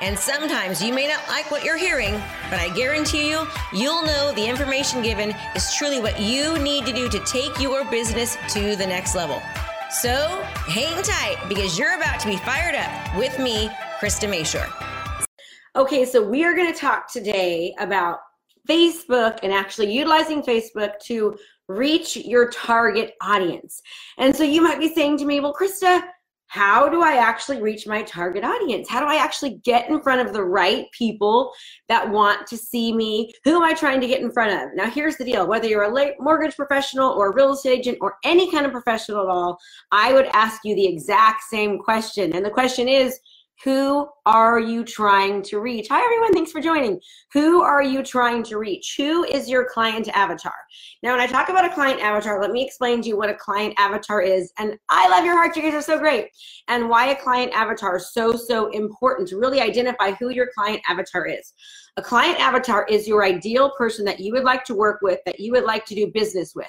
And sometimes you may not like what you're hearing, but I guarantee you, you'll know the information given is truly what you need to do to take your business to the next level. So hang tight because you're about to be fired up with me, Krista Mashore. Okay, so we are going to talk today about Facebook and actually utilizing Facebook to reach your target audience. And so you might be saying to me, well, Krista, how do I actually reach my target audience? How do I actually get in front of the right people that want to see me? Who am I trying to get in front of? Now, here's the deal whether you're a mortgage professional or a real estate agent or any kind of professional at all, I would ask you the exact same question. And the question is, who are you trying to reach? Hi, everyone. Thanks for joining. Who are you trying to reach? Who is your client avatar? Now, when I talk about a client avatar, let me explain to you what a client avatar is. And I love your heart. You guys are so great. And why a client avatar is so, so important to really identify who your client avatar is. A client avatar is your ideal person that you would like to work with, that you would like to do business with.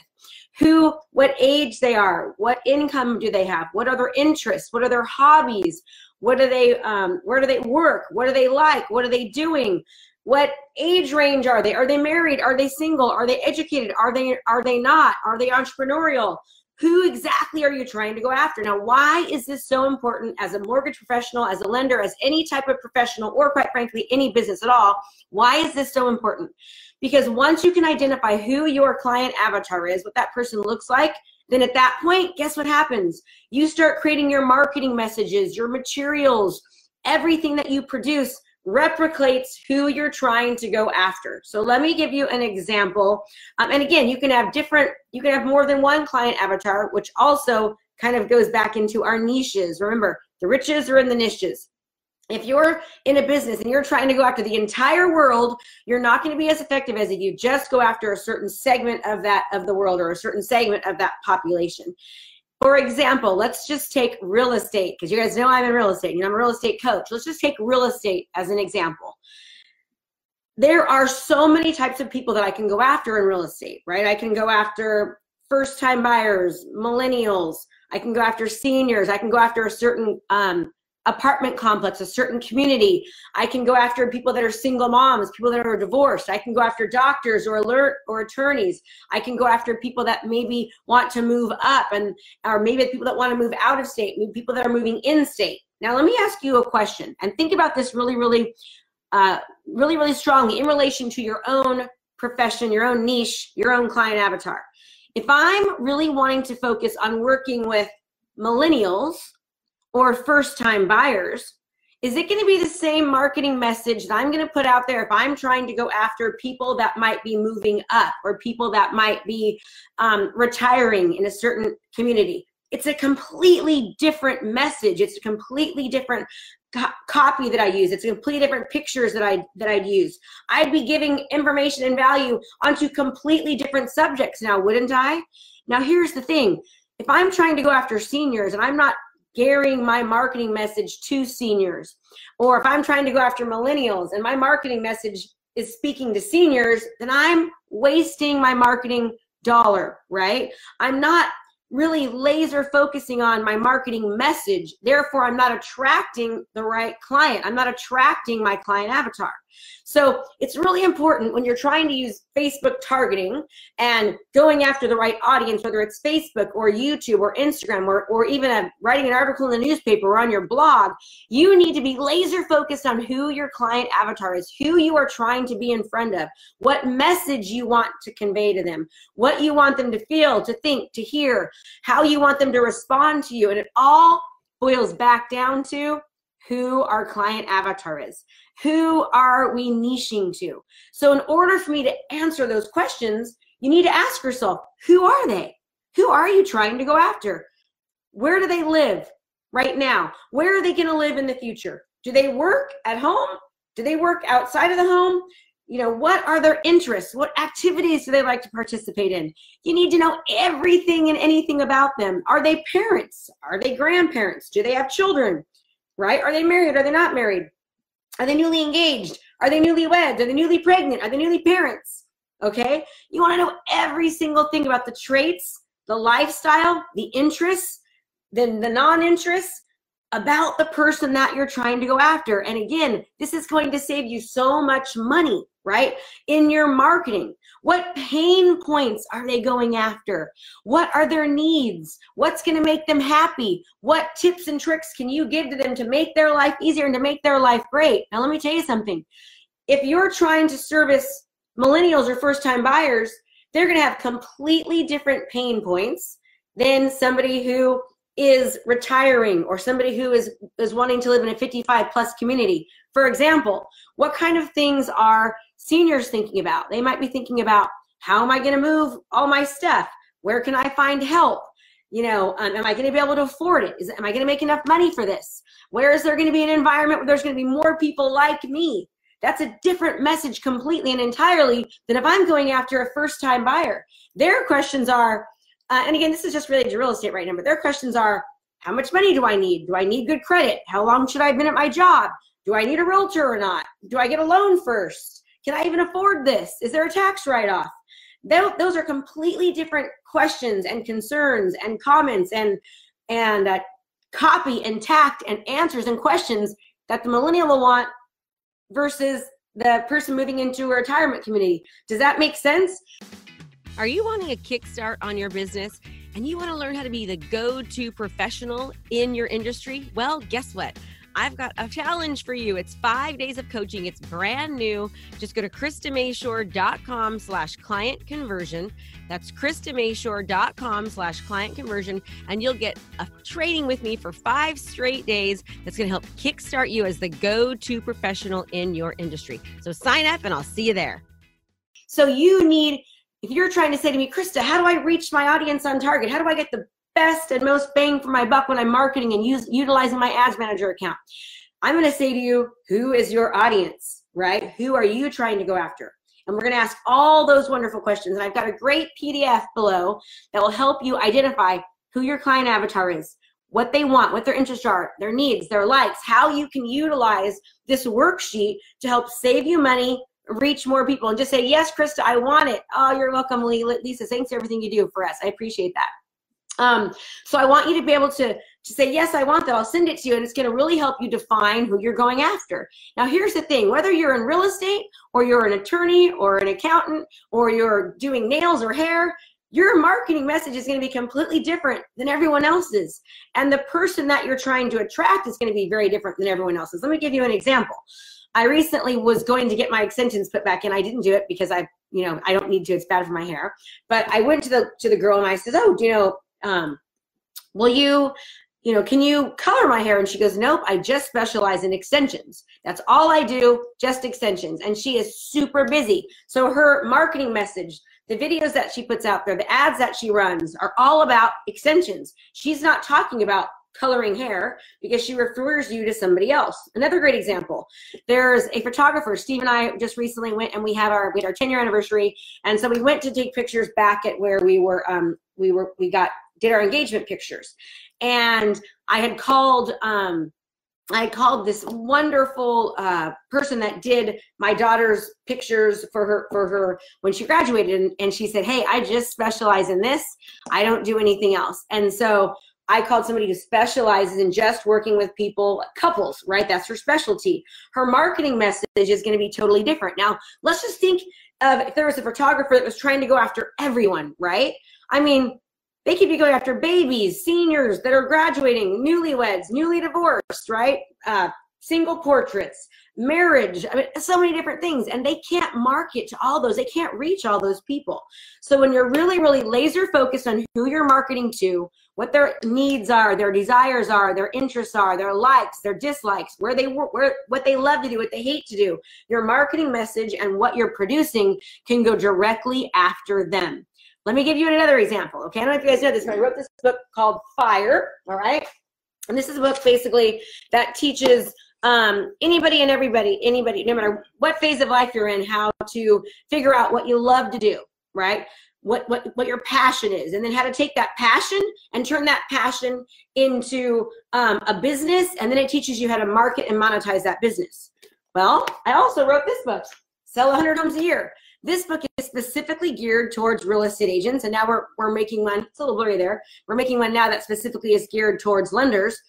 Who, what age they are, what income do they have, what are their interests, what are their hobbies, what do they um, where do they work? What do they like? What are they doing? What age range are they? Are they married? Are they single? Are they educated? Are they are they not? Are they entrepreneurial? Who exactly are you trying to go after? Now why is this so important as a mortgage professional as a lender as any type of professional or quite frankly any business at all? Why is this so important? Because once you can identify who your client avatar is what that person looks like then at that point, guess what happens? You start creating your marketing messages, your materials, everything that you produce replicates who you're trying to go after. So let me give you an example. Um, and again, you can have different, you can have more than one client avatar, which also kind of goes back into our niches. Remember, the riches are in the niches if you're in a business and you're trying to go after the entire world you're not going to be as effective as if you just go after a certain segment of that of the world or a certain segment of that population. For example let's just take real estate because you guys know i'm in real estate and i'm a real estate coach. Let's just take real estate as an example. There are so many types of people that i can go after in real estate right? I can go after first time buyers millennials. I can go after seniors. I can go after a certain um, apartment complex, a certain community. I can go after people that are single moms, people that are divorced. I can go after doctors or alert or attorneys. I can go after people that maybe want to move up and or maybe people that want to move out of state, people that are moving in state. Now let me ask you a question and think about this really, really, uh, really, really strongly in relation to your own profession, your own niche, your own client avatar. If I'm really wanting to focus on working with millennials or first time buyers, is it going to be the same marketing message that I'm going to put out there if I'm trying to go after people that might be moving up or people that might be um, retiring in a certain community? It's a completely different message. It's a completely different co- copy that I use. It's a completely different pictures that I that I'd use. I'd be giving information and value onto completely different subjects now, wouldn't I? Now here's the thing. If I'm trying to go after seniors and I'm not gearing my marketing message to seniors. Or if I'm trying to go after millennials and my marketing message is speaking to seniors, then I'm wasting my marketing dollar, right? I'm not really laser focusing on my marketing message. Therefore, I'm not attracting the right client. I'm not attracting my client avatar. So it's really important when you're trying to use Facebook targeting and going after the right audience, whether it's Facebook or YouTube or Instagram or, or even a, writing an article in the newspaper or on your blog, you need to be laser focused on who your client avatar is, who you are trying to be in front of, what message you want to convey to them, what you want them to feel, to think, to hear, how you want them to respond to you. And it all boils back down to who our client avatar is. Who are we niching to? So, in order for me to answer those questions, you need to ask yourself who are they? Who are you trying to go after? Where do they live right now? Where are they going to live in the future? Do they work at home? Do they work outside of the home? you know what are their interests what activities do they like to participate in you need to know everything and anything about them are they parents are they grandparents do they have children right? Are they married? Are they not married? Are they newly engaged? Are they newlyweds are they newly pregnant? Are they newly parents? Okay? You want to know every single thing about the traits the lifestyle the interests then the non-interests about the person that you're trying to go after. And again, this is going to save you so much money, right? In your marketing. What pain points are they going after? What are their needs? What's going to make them happy? What tips and tricks can you give to them to make their life easier and to make their life great? Now, let me tell you something. If you're trying to service millennials or first time buyers, they're going to have completely different pain points than somebody who is retiring or somebody who is is wanting to live in a 55 plus community. For example what kind of things are seniors thinking about? They might be thinking about how am i going to move all my stuff? Where can i find help? You know um, am i going to be able to afford it? Is am i going to make enough money for this? Where is there going to be an environment where there's going to be more people like me? That's a different message completely and entirely than if i'm going after a first time buyer. Their questions are uh, and again, this is just related to real estate right now, but their questions are how much money do I need? Do I need good credit? How long should I have been at my job? Do I need a realtor or not? Do I get a loan first? Can I even afford this? Is there a tax write off? Those are completely different questions and concerns and comments and and uh, copy and tact and answers and questions that the millennial will want versus the person moving into a retirement community. Does that make sense? Are you wanting a kickstart on your business and you want to learn how to be the go to professional in your industry? Well, guess what? I've got a challenge for you. It's five days of coaching. It's brand new. Just go to KristaMashore.com slash client conversion. That's KristaMashore.com slash client conversion. And you'll get a training with me for five straight days that's going to help kickstart you as the go-to professional in your industry. So sign up and I'll see you there. So you need if you're trying to say to me, Krista, how do I reach my audience on target? How do I get the best and most bang for my buck when I'm marketing and use, utilizing my ads manager account? I'm going to say to you, who is your audience, right? Who are you trying to go after? And we're going to ask all those wonderful questions. And I've got a great PDF below that will help you identify who your client avatar is, what they want, what their interests are, their needs, their likes, how you can utilize this worksheet to help save you money, reach more people and just say, yes, Krista, I want it. Oh, you're welcome, Lisa. Thanks for everything you do for us. I appreciate that. Um, so I want you to be able to, to say, yes, I want that. I'll send it to you. And it's going to really help you define who you're going after. Now, here's the thing, whether you're in real estate or you're an attorney or an accountant or you're doing nails or hair, your marketing message is going to be completely different than everyone else's. And the person that you're trying to attract is going to be very different than everyone else's. Let me give you an example. I recently was going to get my extensions put back in. I didn't do it because I, you know, I don't need to. It's bad for my hair. But I went to the to the girl and I said, "Oh, do you know, um, will you, you know, can you color my hair?" And she goes, "Nope, I just specialize in extensions. That's all I do, just extensions." And she is super busy. So her marketing message the videos that she puts out there, the ads that she runs are all about extensions. She's not talking about coloring hair because she refers you to somebody else. Another great example. There's a photographer. Steve and I just recently went and we had our we had our 10 year anniversary, and so we went to take pictures back at where we were. Um, we were we got did our engagement pictures, and I had called. Um, I called this wonderful uh, person that did my daughter's pictures for her for her when she graduated, and, and she said, "Hey, I just specialize in this. I don't do anything else." And so I called somebody who specializes in just working with people, couples, right? That's her specialty. Her marketing message is going to be totally different. Now, let's just think of if there was a photographer that was trying to go after everyone, right? I mean, they could be going after babies, seniors that are graduating, newlyweds, newly divorced, right? Uh, single portraits, marriage, I mean, so many different things. And they can't market to all those. They can't reach all those people. So when you're really, really laser focused on who you're marketing to, what their needs are, their desires are, their interests are, their likes, their dislikes, where they work, where what they love to do, what they hate to do, your marketing message and what you're producing can go directly after them. Let me give you another example. Okay, I don't know if you guys know this, but I wrote this book called Fire. All right, and this is a book basically that teaches um, anybody and everybody, anybody, no matter what phase of life you're in, how to figure out what you love to do, right? What, what, what your passion is, and then how to take that passion and turn that passion into um, a business, and then it teaches you how to market and monetize that business. Well, I also wrote this book, Sell 100 Homes a Year. This book is specifically geared towards real estate agents, and now we're, we're making one, it's a little blurry there, we're making one now that specifically is geared towards lenders.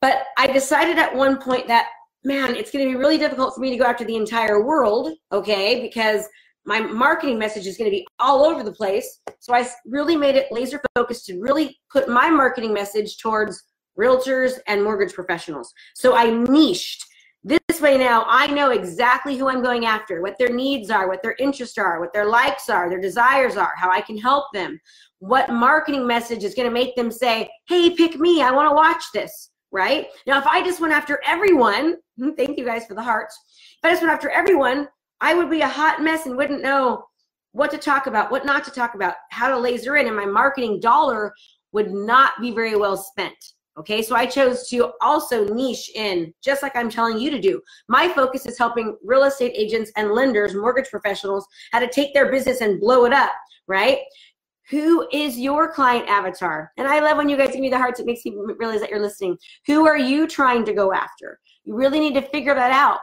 But I decided at one point that, man, it's going to be really difficult for me to go after the entire world, okay, because my marketing message is going to be all over the place. So I really made it laser focused to really put my marketing message towards realtors and mortgage professionals. So I niched this way now, I know exactly who I'm going after, what their needs are, what their interests are, what their likes are, their desires are, how I can help them, what marketing message is going to make them say, hey, pick me, I want to watch this, right? Now, if I just went after everyone, thank you guys for the hearts. If I just went after everyone, I would be a hot mess and wouldn't know what to talk about, what not to talk about, how to laser in, and my marketing dollar would not be very well spent. Okay, so I chose to also niche in, just like I'm telling you to do. My focus is helping real estate agents and lenders, mortgage professionals, how to take their business and blow it up, right? Who is your client avatar? And I love when you guys give me the hearts, it makes me realize that you're listening. Who are you trying to go after? You really need to figure that out.